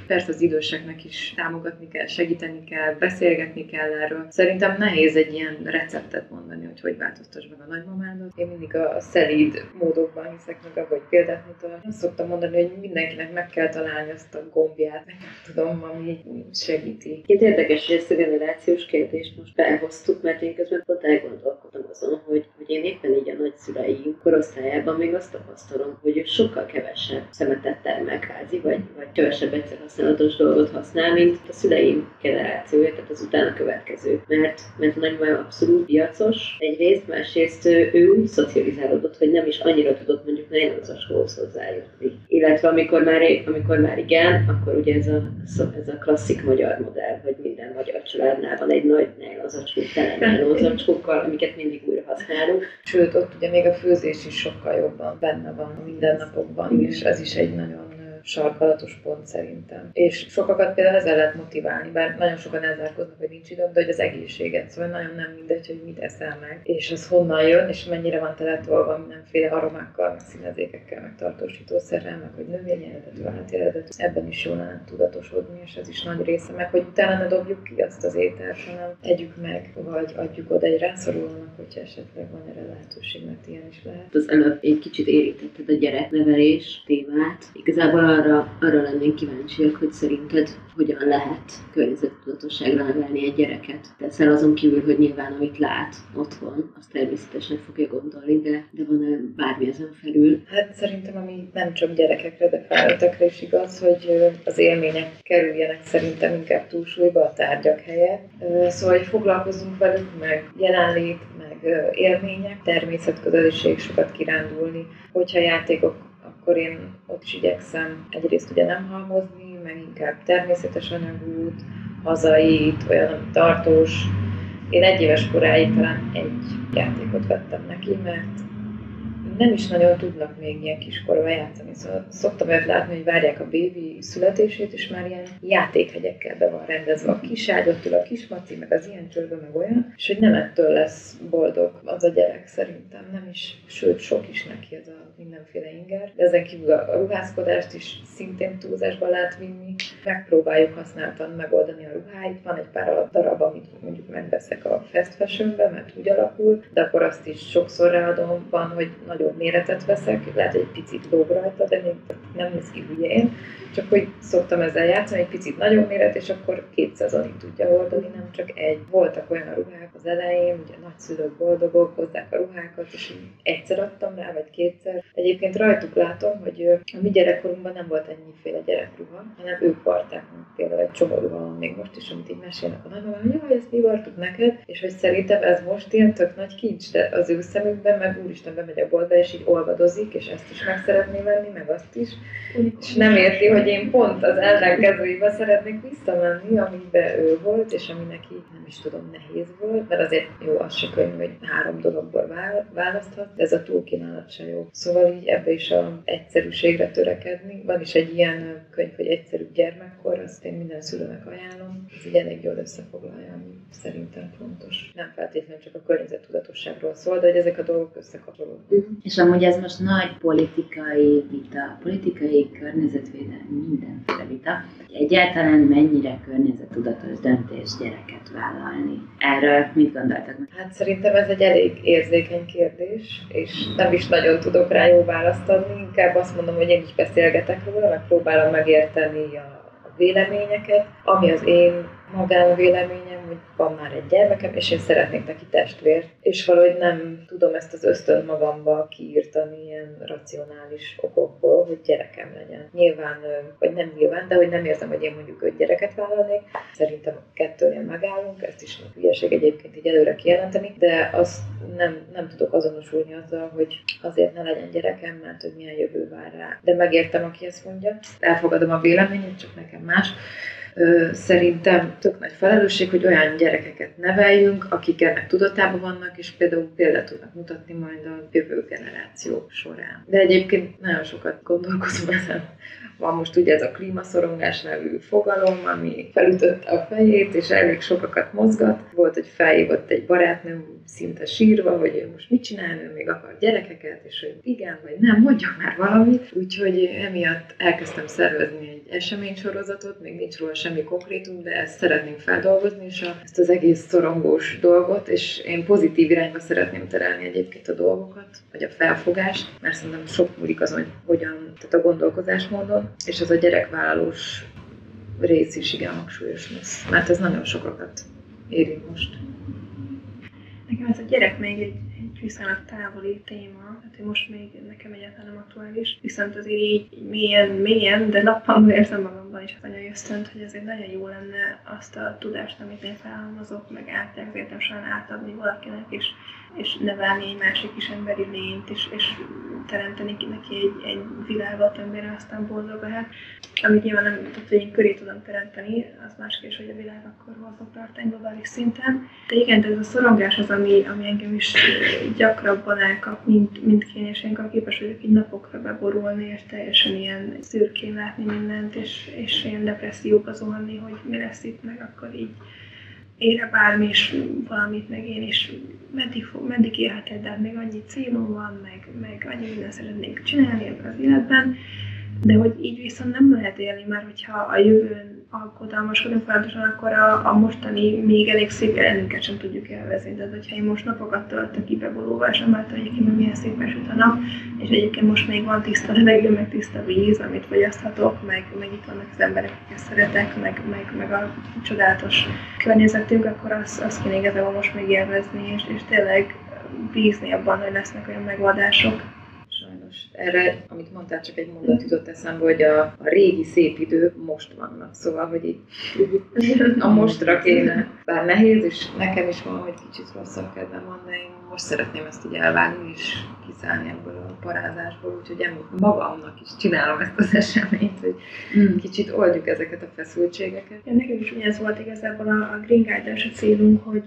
Speaker 3: Persze az időseknek is támogatni kell, segíteni kell, beszélgetni kell erről. Szerintem nehéz egy ilyen receptet mondani, hogy hogy változtass meg a nagymamádat. Én mindig a szelíd módokban hiszek meg abban, hogy példát mutat. Azt szoktam mondani, hogy mindenkinek meg kell találni azt a gombját, nem tudom, ami segíti.
Speaker 2: Két érdekes, hogy ezt a generációs kérdést most felhoztuk, mert én közben pont elgondolkodtam azon, hogy, hogy én éppen így a nagyszüleim korosztályában még azt tapasztalom, hogy ő sokkal kevesebb szemetet termel kvázi, vagy, vagy kevesebb egyszer használatos dolgot használ, mint a szüleim generációja, tehát az utána következő. Mert, mert a nagymamám abszolút piacos egyrészt, másrészt ő úgy szocializálódott, hogy nem is annyira tudott mondjuk nejlonzacskóhoz hozzájutni. Illetve amikor már, amikor már igen, akkor ugye ez a ez a klasszik magyar modell, hogy minden magyar családnál van egy nagy nejlazacskó, tele amiket mindig újra használunk.
Speaker 3: Sőt, ott ugye még a főzés is sokkal jobban benne van a mindennapokban, és ez is egy nagyon sarkalatos pont szerintem. És sokakat például ezzel lehet motiválni, bár nagyon sokan elzárkoznak, hogy nincs időm, de hogy az egészséget, szóval nagyon nem mindegy, hogy mit eszel meg, és az honnan jön, és mennyire van teletolva mindenféle aromákkal, meg színezékekkel, meg tartósítószerrel, meg hogy állati eredetű. Ebben is jól lenne tudatosodni, és ez is nagy része, meg hogy utána ne dobjuk ki azt az ételt, hanem együk meg, vagy adjuk oda egy rászorulónak, hogyha esetleg van erre lehetőség, mert ilyen is lehet.
Speaker 2: Az előbb egy kicsit érítetted a gyereknevelés témát. Igazából arra, arra lennénk kíváncsiak, hogy szerinted hogyan lehet környezettudatosságra nevelni egy gyereket. Teszel azon kívül, hogy nyilván amit lát otthon, azt természetesen fogja gondolni, de, de van-e bármi ezen felül?
Speaker 3: Hát szerintem, ami nem csak gyerekekre, de felnőttekre is igaz, hogy az élmények kerüljenek szerintem inkább túlsúlyba a tárgyak helyett. Szóval, hogy foglalkozunk velük, meg jelenlét, meg élmények, természetközeliség, sokat kirándulni. Hogyha játékok akkor én ott is igyekszem egyrészt ugye nem halmozni, meg inkább természetes anyagút, hazait, olyan, tartós. Én egy éves koráig talán egy játékot vettem neki, mert nem is nagyon tudnak még ilyen kiskorban játszani. Szóval szoktam őt látni, hogy várják a bébi születését, és már ilyen játékhegyekkel be van rendezve a kis ágy, ott ül a kismaci, meg az ilyen csörgő, meg olyan, és hogy nem ettől lesz boldog az a gyerek szerintem, nem is, sőt sok is neki ez a mindenféle inger. De ezen kívül a ruházkodást is szintén túlzásba lehet vinni. Megpróbáljuk használtan megoldani a ruháit. Van egy pár darab, amit mondjuk megveszek a fast fashionbe, mert úgy alakul, de akkor azt is sokszor ráadom, van, hogy nagyobb méretet veszek, lehet, hogy egy picit lóg rajta, de még nem néz ki hülyén csak hogy szoktam ezzel játszani, egy picit nagyobb méret, és akkor két szezonig tudja hordani, nem csak egy. Voltak olyan a ruhák az elején, ugye nagyszülők boldogok, hozzák a ruhákat, és egyszer adtam rá, vagy kétszer. Egyébként rajtuk látom, hogy a mi gyerekkorunkban nem volt ennyiféle gyerekruha, hanem ők varták, például egy csomó ruha van még most is, amit így mesélnek a nagymamám, hogy jaj, ezt mi vartuk neked, és hogy szerintem ez most ilyen tök nagy kincs, de az ő szemükben meg úristen bemegy a boltba, és így olvadozik, és ezt is meg szeretné venni, meg azt is, és nem érti, hogy én pont az ellenkezőibe szeretnék visszamenni, amiben ő volt, és ami neki nem is tudom, nehéz volt, mert azért jó, az se könnyű, hogy három dologból választhat, ez a túlkínálat se jó. Szóval így ebbe is a egyszerűségre törekedni. Van is egy ilyen könyv, hogy egyszerű gyermekkor, azt én minden szülőnek ajánlom. Ez így elég jól összefoglalja, ami szerintem fontos. Nem feltétlenül csak a környezettudatosságról szól, de hogy ezek a dolgok összekapcsolódnak.
Speaker 2: Uh-huh. És amúgy ez most nagy politikai vita, politikai környezetvédelmi mindenféle vita. Egyáltalán mennyire környezettudatos döntés gyereket vállalni? Erről mit gondoltak?
Speaker 3: Hát szerintem ez egy elég érzékeny kérdés, és nem is nagyon tudok rá jó választ adni. Inkább azt mondom, hogy én is beszélgetek róla, meg próbálom megérteni a véleményeket, ami az én magánvéleményem, hogy van már egy gyermekem, és én szeretnék neki testvért, és valahogy nem tudom ezt az ösztönt magamba kiírtani ilyen racionális okokból, hogy gyerekem legyen. Nyilván, vagy nem nyilván, de hogy nem érzem, hogy én mondjuk öt gyereket vállalnék. Szerintem kettőnél megállunk, ezt is a hülyeség egyébként így előre kijelenteni, de azt nem, nem tudok azonosulni azzal, hogy azért ne legyen gyerekem, mert hogy milyen jövő vár rá. De megértem, aki ezt mondja. Elfogadom a véleményét, csak nekem más szerintem tök nagy felelősség, hogy olyan gyerekeket neveljünk, akik ennek tudatában vannak, és például példát tudnak mutatni majd a jövő generáció során. De egyébként nagyon sokat gondolkozom ezen. Van most ugye ez a klímaszorongás nevű fogalom, ami felütötte a fejét, és elég sokakat mozgat. Volt, hogy felhívott egy barátnőm szinte sírva, hogy ő most mit csinál, ő még akar gyerekeket, és hogy igen, vagy nem, mondjak már valamit. Úgyhogy emiatt elkezdtem szervezni egy eseménysorozatot, még nincs róla semmi konkrétum, de ezt szeretném feldolgozni, és a, ezt az egész szorongós dolgot, és én pozitív irányba szeretném terelni egyébként a dolgokat, vagy a felfogást, mert szerintem sok múlik azon, hogy hogyan, tehát a gondolkozásmódon, és az a gyerekvállalós rész is igen hangsúlyos lesz, mert ez nagyon sokakat érint most.
Speaker 4: Nekem ez a gyerek még egy viszonylag távoli téma, tehát hogy most még nekem egyáltalán nem aktuális, viszont azért így, mélyen, mélyen, de nappal érzem magamban is az anyai ösztönt, hogy azért nagyon jó lenne azt a tudást, amit én felhalmozok, meg átértem során átadni valakinek, és és nevelni egy másik is emberi lényt, és, és teremteni neki egy, egy világot, amiben aztán boldog lehet. Amit nyilván nem tehát, hogy én köré tudom teremteni, az más hogy a világ akkor hol fog tartani globális szinten. De igen, ez a szorongás az, ami, ami engem is gyakrabban elkap, mint, mint én képes vagyok így napokra beborulni, és teljesen ilyen szürkén látni mindent, és, és ilyen depresszióba zuhanni, hogy mi lesz itt, meg akkor így ére bármi, és valamit, meg én is meddig, fog, meddig élheted, de hát még annyi célom van, meg, meg annyi minden szeretnék csinálni az életben, de hogy így viszont nem lehet élni, mert hogyha a jövőn alkotalmaskodunk folyamatosan, akkor a, a mostani még elég szép jelenünket sem tudjuk élvezni. Tehát, hogyha én most napokat töltök ki bebolóval, sem hogy egyébként milyen szépen süt a nap, és egyébként most még van tiszta levegő, meg tiszta víz, amit fogyaszthatok, meg, meg itt vannak az emberek, akiket szeretek, meg, meg, meg a csodálatos környezetünk, akkor azt, azt kéne igazából most még élvezni, és, és tényleg bízni abban, hogy lesznek olyan megoldások,
Speaker 3: erre, amit mondtál, csak egy mondat jutott eszembe, hogy a, a régi szép idők most vannak. Szóval, hogy így [laughs] a mostra kéne. Bár nehéz, és nekem is van, hogy kicsit rosszabb kedvem van, de én most szeretném ezt így elvágni, és kiszállni ebből a parázásból, úgyhogy én magamnak is csinálom ezt az eseményt, hogy mm. kicsit oldjuk ezeket a feszültségeket.
Speaker 4: Ja, nekem is ez volt igazából a, a Green guide a célunk, hogy,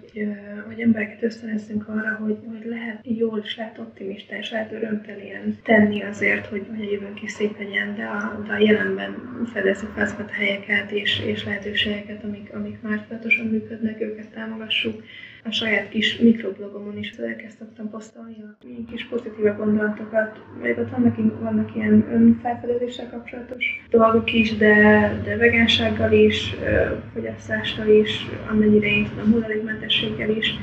Speaker 4: hogy embereket ösztönözzünk arra, hogy, hogy lehet jól és lehet optimista és lehet örömtelien tenni azért, hogy, a jövőnk is szép legyen, de a, de a jelenben fedezzük fel azokat a helyeket és, és lehetőségeket, amik, amik már tudatosan működnek, őket támogassuk a saját kis mikroblogomon is elkezdtem posztolni a kis pozitív gondolatokat. Még ott vannak, vannak ilyen önfelfedezéssel kapcsolatos dolgok is, de, de vegánsággal is, fogyasztással is, amennyire én tudom, hulladékmentességgel is,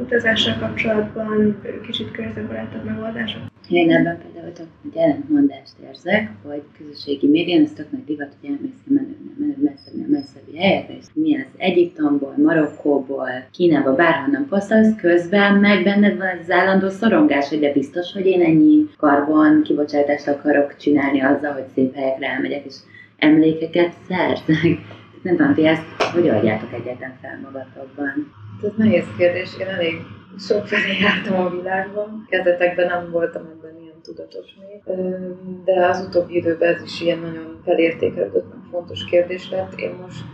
Speaker 4: utazással kapcsolatban kicsit környezetbarátabb megoldások.
Speaker 2: Én ebben például tök egy ellentmondást érzek, hogy közösségi médián ez tök nagy divat, hogy elmész ki menő, messzebb, messzebbi helyekre, és milyen az Egyiptomból, Marokkóból, Kínába, bárhonnan posztolsz, közben meg benned van az állandó szorongás, hogy de biztos, hogy én ennyi karbon kibocsátást akarok csinálni azzal, hogy szép helyekre elmegyek, és emlékeket szerzek. Nem tudom, ti ezt hogy adjátok egyáltalán fel magatokban?
Speaker 3: Ez nehéz kérdés, én elég sok felé jártam a világban. Kezdetekben nem voltam ebben ilyen tudatos még, de az utóbbi időben ez is ilyen nagyon felértékelődött, fontos kérdés lett. Én most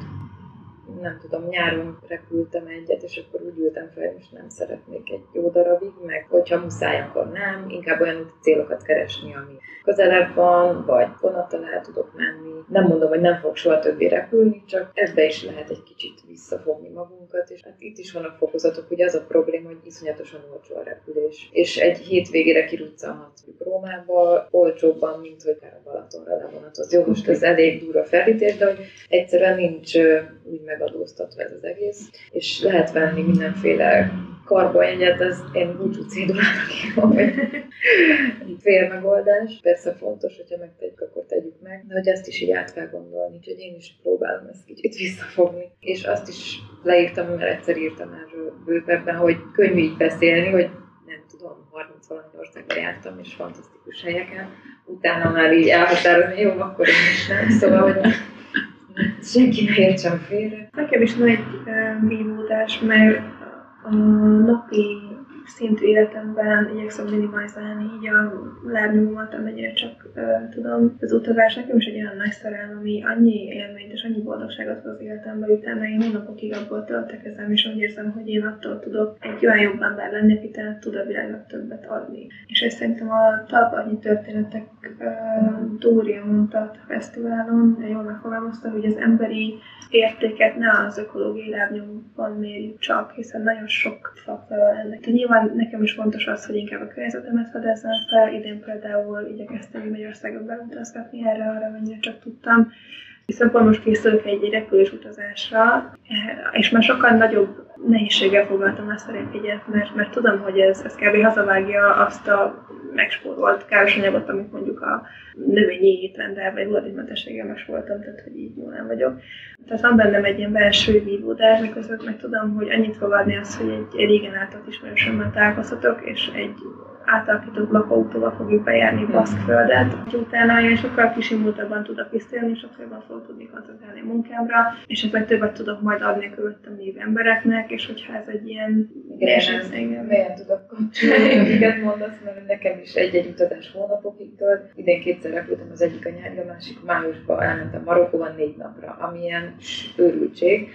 Speaker 3: nem tudom, nyáron repültem egyet, és akkor úgy ültem fel, hogy most nem szeretnék egy jó darabig, meg hogyha muszáj, akkor nem, inkább olyan célokat keresni, ami közelebb van, vagy vonattal el tudok menni. Nem mondom, hogy nem fog soha többé repülni, csak ebbe is lehet egy kicsit visszafogni magunkat, és hát itt is vannak fokozatok, ugye az a probléma, hogy iszonyatosan olcsó a repülés, és egy hétvégére kiruccanhatsz Rómába, olcsóbban, mint hogy a Balatonra levonatoz. Jó, most ez elég durva felítés, de hogy egyszerűen nincs úgy megadóztatva ez az egész, és lehet venni mindenféle karbonjegyet, ez én búcsú cédulának hívom, hogy fél megoldás. Persze fontos, hogyha megtegyük, akkor tegyük meg, de hogy ezt is így át kell gondolni, úgyhogy én is próbálom ezt kicsit visszafogni. És azt is leírtam, mert egyszer írtam erről bővebben, hogy könnyű így beszélni, hogy nem tudom, 30 valami országban jártam, és fantasztikus helyeken. Utána már így elhatározni, jó, akkor én is nem. Szóval, hogy senki ne értsen félre.
Speaker 4: Nekem is uh, vívódás, mert a napi szintű életemben igyekszem minimalizálni így a lábnyomomat, amennyire csak uh, tudom. Az utazás nekem is egy olyan nagy szerelem, ami annyi élményt és annyi boldogságot hoz életembe, utána én hónapokig abból töltekezem, és úgy érzem, hogy én attól tudok egy olyan jobb ember lenni, aki tud a világnak többet adni. És ezt szerintem a talpannyi történetek uh, Dória mondta a fesztiválon, jól megfogalmazta, hogy az emberi értéket ne az ökológiai lábnyomban mérjük csak, hiszen nagyon sok faktor ennek. De nyilván nekem is fontos az, hogy inkább a környezetemet fedezzem fel. Idén például igyekeztem Magyarországon beutazgatni erre, arra, mennyire csak tudtam. Viszont most készülök egy repülős utazásra, és már sokkal nagyobb nehézséggel foglaltam ezt a repjegyet, mert, mert tudom, hogy ez, ez kb. hazavágja azt a megspórolt káros anyagot, amit mondjuk a növényi étrendel vagy hulladékmentességgel megspóroltam, tehát hogy így jól nem vagyok. Tehát van bennem egy ilyen belső vívódás, miközben meg tudom, hogy annyit fog adni az, hogy egy régen által ismerősömmel találkozhatok, és egy átalakított lakóautóval fogjuk bejárni Baszkföldet. Utána én sokkal kisimultabban tudok visszajönni, sokkal jobban fog tudni koncentrálni a munkámra, és ezzel többet tudok majd adni a körülöttem lévő embereknek, és hogyha ez egy ilyen...
Speaker 3: Igen, melyen tudok kapcsolni, amiket mondasz, mert nekem is egy-egy utazás hónapokig tölt. Idén kétszer repültem az egyik a nyári, a másik májusban elmentem Marokkóban négy napra, ami ilyen őrültség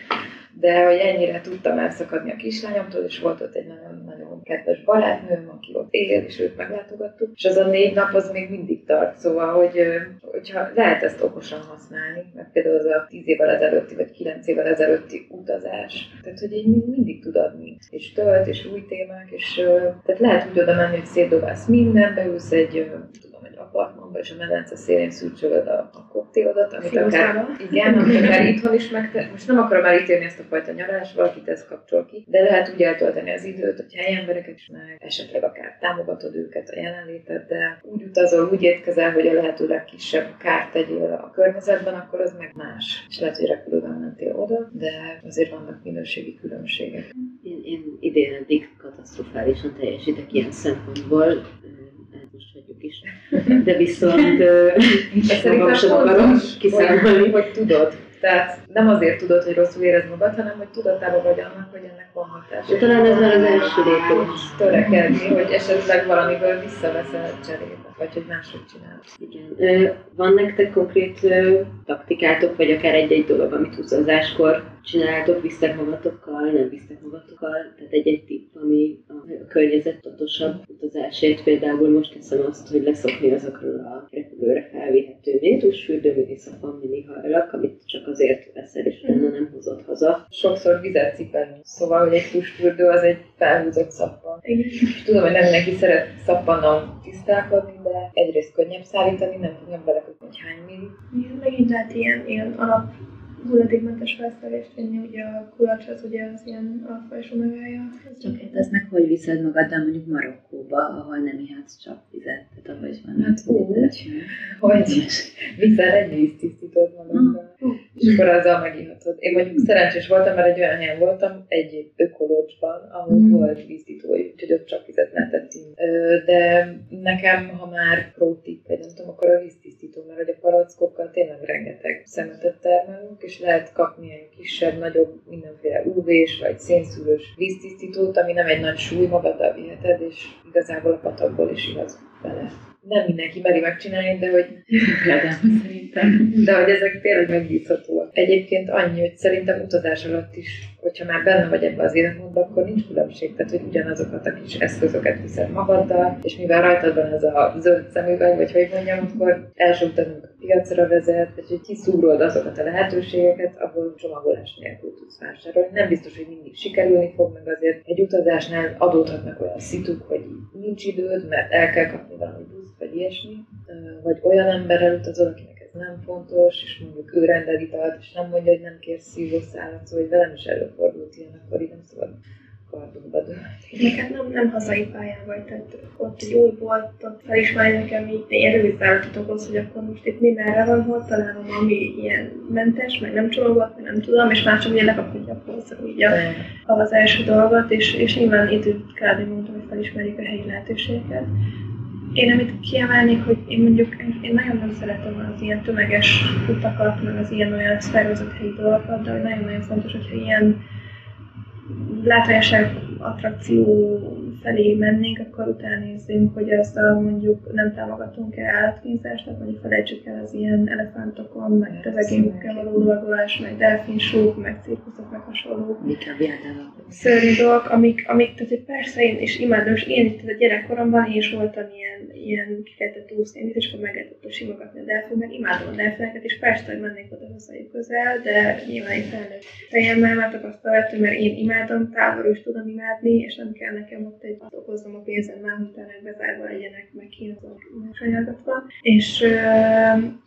Speaker 3: de hogy ennyire tudtam elszakadni a kislányomtól, és volt ott egy nagyon-nagyon kedves barátnőm, aki ott él, és őt meglátogattuk, és az a négy nap az még mindig tart, szóval, hogy hogyha lehet ezt okosan használni, mert például az a tíz évvel ezelőtti, vagy kilenc évvel ezelőtti utazás, tehát hogy így mindig tud adni, és tölt, és új témák, és tehát lehet úgy oda menni, hogy szétdobálsz mindenbe, ülsz egy apartmanban, és a medence szélén szűrcsölöd a, a koktélodat, amit akár, igen, amit akár itthon is meg, most nem akarom elítélni ezt a fajta nyalást, valakit ez kapcsol ki, de lehet úgy eltölteni az időt, hogy helyi embereket is meg, esetleg akár támogatod őket a jelenléteddel, úgy utazol, úgy étkezel, hogy a lehető legkisebb kárt tegyél a környezetben, akkor az meg más. És lehet, hogy repülőben mentél oda, de azért vannak minőségi különbségek.
Speaker 2: Én, én idén eddig katasztrofálisan teljesítek ilyen szempontból. De viszont
Speaker 3: magam sem akarom kiszámolni. Hogy tudod. Tehát nem azért tudod, hogy rosszul érez magad, hanem hogy tudatában vagy annak, hogy ennek van hatása.
Speaker 2: Talán ez már az első lépés.
Speaker 3: Törekedni, hogy esetleg valamiből visszaveszel cserébe, vagy hogy máshogy csinálsz.
Speaker 2: Igen. Van nektek konkrét taktikátok, vagy akár egy-egy dolog, amit utazáskor csináltok, visztek magatokkal, nem visztek magatokkal, tehát egy-egy tipp, ami a, a környezettatosabb utazásért például most teszem azt, hogy leszokni azokról a repülőre felvihető métusfürdő, mini szappan, mini hajlak, amit csak azért veszel, és utána nem hozott haza.
Speaker 3: Sokszor vizet cipelni. Szóval, hogy egy tusfürdő az egy felhúzott szappan. És tudom, hogy nem mindenki szeret szappannal tisztálkodni, de egyrészt könnyebb szállítani, nem tudnak belekötni, hogy hány milli.
Speaker 4: Megint lehet ilyen, ilyen alap hulladékmentes felszerelést vinni, ugye a kulacs az ugye az ilyen alfa és omegája.
Speaker 1: Csak kérdeznek, hogy viszed magaddal mondjuk Marokkóba, ahol nem ihatsz csak vizet, tehát ahol is van.
Speaker 3: Hát úgy, hogy viszel egy víztisztítót magaddal. És akkor azzal megihatod. Én mondjuk szerencsés voltam, mert egy olyan helyen voltam, egy ökolócsban, ahol uh. volt víztisztító, úgyhogy ott csak vizet lehetett inni. De nekem, ha már prótip, vagy nem tudom, akkor a víztisztító, mert hogy a palackokkal tényleg rengeteg szemetet termelünk, és lehet kapni egy kisebb, nagyobb, mindenféle UV-s vagy szénszűrős víztisztítót, ami nem egy nagy súly, magaddal viheted, és igazából a patakból is igaz bele nem mindenki meri megcsinálni, de hogy
Speaker 1: szerintem.
Speaker 3: De hogy ezek tényleg megbízhatóak. Egyébként annyi, hogy szerintem utazás alatt is, hogyha már benne vagy ebbe az életmódban, akkor nincs különbség. Tehát, hogy ugyanazokat a kis eszközöket viszed magaddal, és mivel rajtad van ez a zöld szemüveg, vagy hogy mondjam, akkor első utána a piacra vezet, vagy hogy kiszúrod azokat a lehetőségeket, ahol csomagolás nélkül tudsz vásárolni. Nem biztos, hogy mindig sikerülni fog, meg azért egy utazásnál adódhatnak olyan szituk, hogy nincs időd, mert el kell kapni valami vagy ilyesmi, vagy olyan emberrel utazol, akinek ez nem fontos, és mondjuk ő rendel italt, és nem mondja, hogy nem kér szívószálat, szóval hogy velem is előfordult ilyen, akkor így nem szabad kardunkba dőlni.
Speaker 4: Nekem nem, nem hazai pályán vagy, tehát ott egy új boltot felismerni nekem így rövid okoz, hogy akkor most itt mi merre van, hol találom, ami ilyen mentes, meg nem csomagolhat, meg nem tudom, és már csak ugye lekapkodja így a, az első dolgot, és, és nyilván itt kb. mondtam, hogy felismerik a helyi lehetőségeket. Én amit kiemelnék, hogy én mondjuk, én nagyon nem szeretem az ilyen tömeges utakat, meg az ilyen olyan szervezett helyi dolgokat, de nagyon-nagyon fontos, hogyha ilyen látványosság attrakció felé mennénk, akkor utána nézzünk, hogy ezzel mondjuk nem támogatunk-e állatkínzást, tehát mondjuk felejtsük el az ilyen elefántokon, meg tevegémükkel való lovagolás, meg delfinsók, meg cirkuszok, meg hasonló.
Speaker 2: Mik a
Speaker 4: Szörnyű dolgok, amik, amik, tehát hogy persze én is imádom, és én itt a gyerekkoromban én is voltam ilyen, ilyen kifejtett úszni, és akkor meg lehetett simogatni a delfin, mert imádom a delfineket, és persze, hogy mennék oda hozzájuk közel, de nyilván egy felnőtt fejemmel már tapasztaltam, mert én imádom, távolról is tudom imádni, és nem kell nekem ott egy azt okoznom a pénzem már, hogy utána bezárva legyenek, meg sanyargatva. És,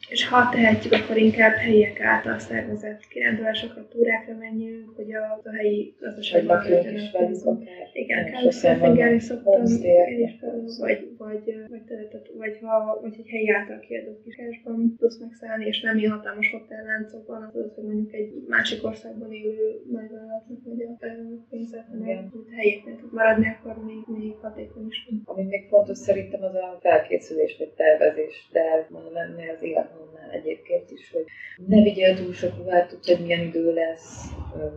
Speaker 4: és ha tehetjük, akkor inkább helyiek által szervezett kirándulásokra, túrákra menjünk, hogy a, a helyi gazdaságban
Speaker 3: is velük akár.
Speaker 4: Igen, károsztályfengelni szoktam, én is vagy, vagy, vagy, teletet, vagy, ha, vagy egy helyi által kiadott kiskásban tudsz megszállni, és nem ilyen hatalmas hotelláncokban, az, hogy mondjuk egy másik országban élő nagyvállalatnak vagy a pénzet, hanem helyéknél tud maradni, akkor még, még hatékony is.
Speaker 3: Ami még fontos szerintem az a felkészülés vagy tervezés, de mondom ennél az életmódnál egyébként is, hogy ne vigyél túl sok ruhát, tudsz, hogy milyen idő lesz,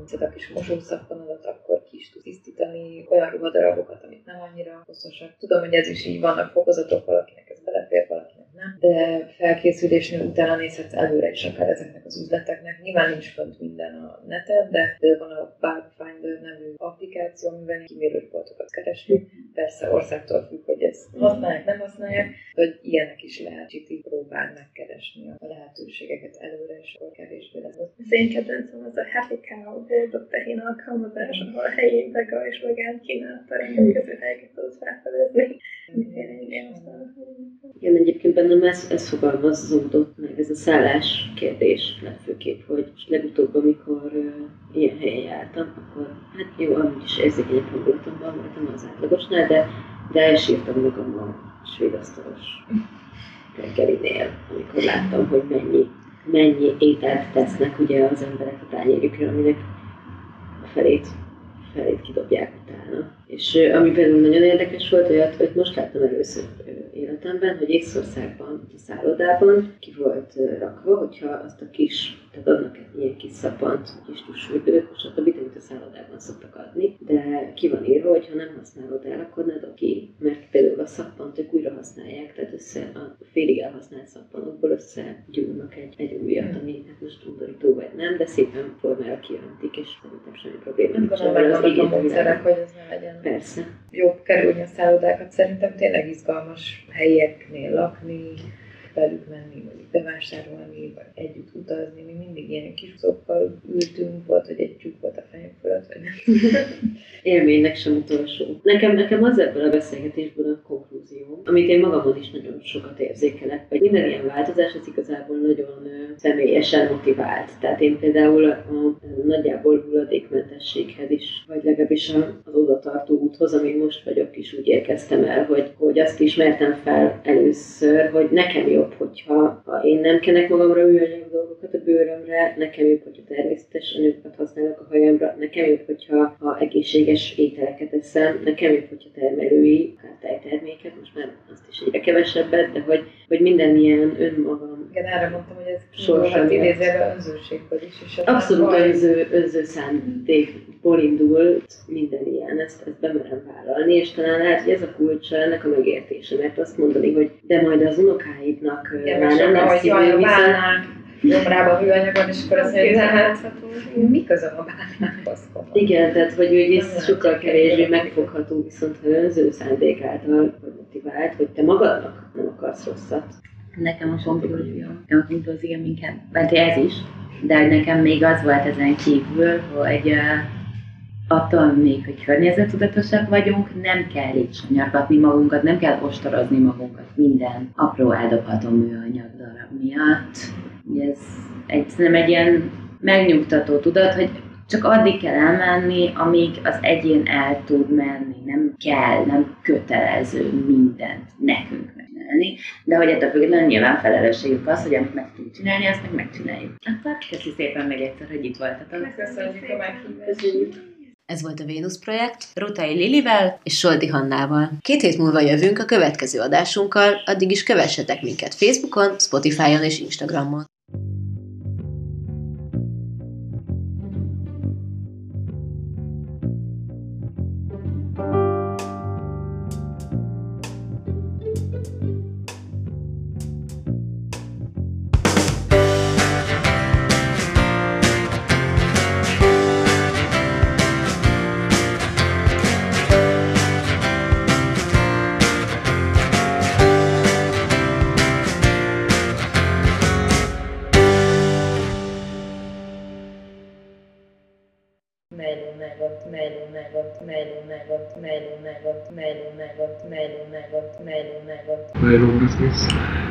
Speaker 3: szed a kis mosószappanodat, akkor ki is tudsz tisztítani olyan ruhadarabokat, amit nem annyira hasznosak. Tudom, hogy ez is így vannak fokozatok, valakinek ez belefér, valakinek nem, de felkészülésnél utána nézhetsz előre is akár ezeknek az üzleteknek. Nyilván nincs fönt minden a neten, de, van a Bugfinder nevű applikáció, amivel kimérős boltokat keresünk. Persze országtól függ, hogy ezt használják, nem használják, hogy ilyenek is lehet, így próbál megkeresni a lehetőségeket előre, és akkor kevésbé lesz.
Speaker 4: Az én kedvencem az a Happy Cow boldog tehén alkalmazás, ahol a helyén vega és vegán kínálta rendelkező helyeket tudsz felfedezni.
Speaker 2: Igen, egyébként bennem ez, ez fogalmazódott meg, ez a szállás kérdés legfőképp, hogy legutóbb, amikor uh, ilyen helyen jártam, akkor hát jó, amúgy is érzékenyebb hangulatomban voltam az átlagosnál, de, de elsírtam magam a svéd asztalos reggelinél, amikor láttam, hogy mennyi, mennyi ételt tesznek ugye az emberek a tányérjükra, aminek a felét, felét kidobják utána. És ami például nagyon érdekes volt, olyat, hogy most láttam először életemben, hogy Észországban, a szállodában ki volt rakva, hogyha azt a kis, tehát adnak egy ilyen kis szapant, kis tusfürdőt, stb., amit a szállodában szoktak adni, de ki van írva, hogy ha nem használod el, akkor ne ki, mert például a szappant ők újra használják, tehát össze a félig elhasznált szappanokból összegyúrnak egy, egy újat, ami hát most undorító vagy nem, de szépen formára kiöntik, és szerintem semmi probléma.
Speaker 3: Nem gondolom, hogy az hogy ez ne legyen
Speaker 2: Persze.
Speaker 3: jobb kerülni a szállodákat. Szerintem tényleg izgalmas helyeknél lakni, velük menni, vagy bevásárolni, vagy együtt utazni. Mi mindig ilyen kis szokkal ültünk, volt, hogy egy tyúk volt a fejem fölött, vagy [laughs]
Speaker 2: Élménynek sem utolsó. Nekem, nekem az ebből a beszélgetésből a konklúzió, amit én magamon is nagyon sokat érzékelek, hogy minden ilyen változás az igazából nagyon személyesen motivált. Tehát én például a, a nagyjából hulladékmentességhez is, vagy legalábbis az odatartó úthoz, amin most vagyok is úgy érkeztem el, hogy, hogy azt ismertem fel először, hogy nekem jó jobb, hogyha ha én nem kenek magamra műanyag dolgokat a bőrömre, nekem jobb, hogyha természetes anyagokat használok a hajamra, nekem jobb, hogyha ha egészséges ételeket eszem, nekem jobb, hogyha termelői, hát tejterméket, most már azt is egyre kevesebbet, de hogy, hogy minden ilyen önmagam.
Speaker 3: Igen, erre mondtam, hogy ez sorsan idézve önzőségből is. És
Speaker 2: Abszolút önző, önző indult minden ilyen, ezt, ezt bemerem vállalni, és talán lehet, hogy ez a kulcsa ennek a megértése, mert azt mondani, hogy de majd az unokáidnak
Speaker 3: Igen, már nem lesz hogy jaj, a bálnák gyomrába hőanyagon, és akkor azt mondja, hát mi közöm a bálnákhoz?
Speaker 2: Igen, tehát hogy ugye ez sokkal kevésbé megfogható, viszont ha önző szándék által vagy motivált, hogy te magadnak nem akarsz rosszat.
Speaker 1: Nekem a konklúzió, nekem a konklúzió inkább, mert ez is, de nekem még az volt ezen kívül, hogy attól még, hogy környezetudatosak vagyunk, nem kell így sanyargatni magunkat, nem kell ostorozni magunkat minden apró eldobható műanyag darab miatt. Ez egy, nem egy ilyen megnyugtató tudat, hogy csak addig kell elmenni, amíg az egyén el tud menni. Nem kell, nem kötelező mindent nekünk megcsinálni, de hogy ettől függetlenül nyilván felelősségük az, hogy amit meg tudjuk csinálni, azt meg megcsináljuk. Akkor köszi szépen még egyszer, hogy itt voltatok.
Speaker 4: Köszönjük a meghívást.
Speaker 2: Ez volt a Vénusz projekt, Rutai Lilivel és Solti Hannával. Két hét múlva jövünk a következő adásunkkal, addig is kövessetek minket Facebookon, Spotify-on és Instagramon.
Speaker 5: Nylon business.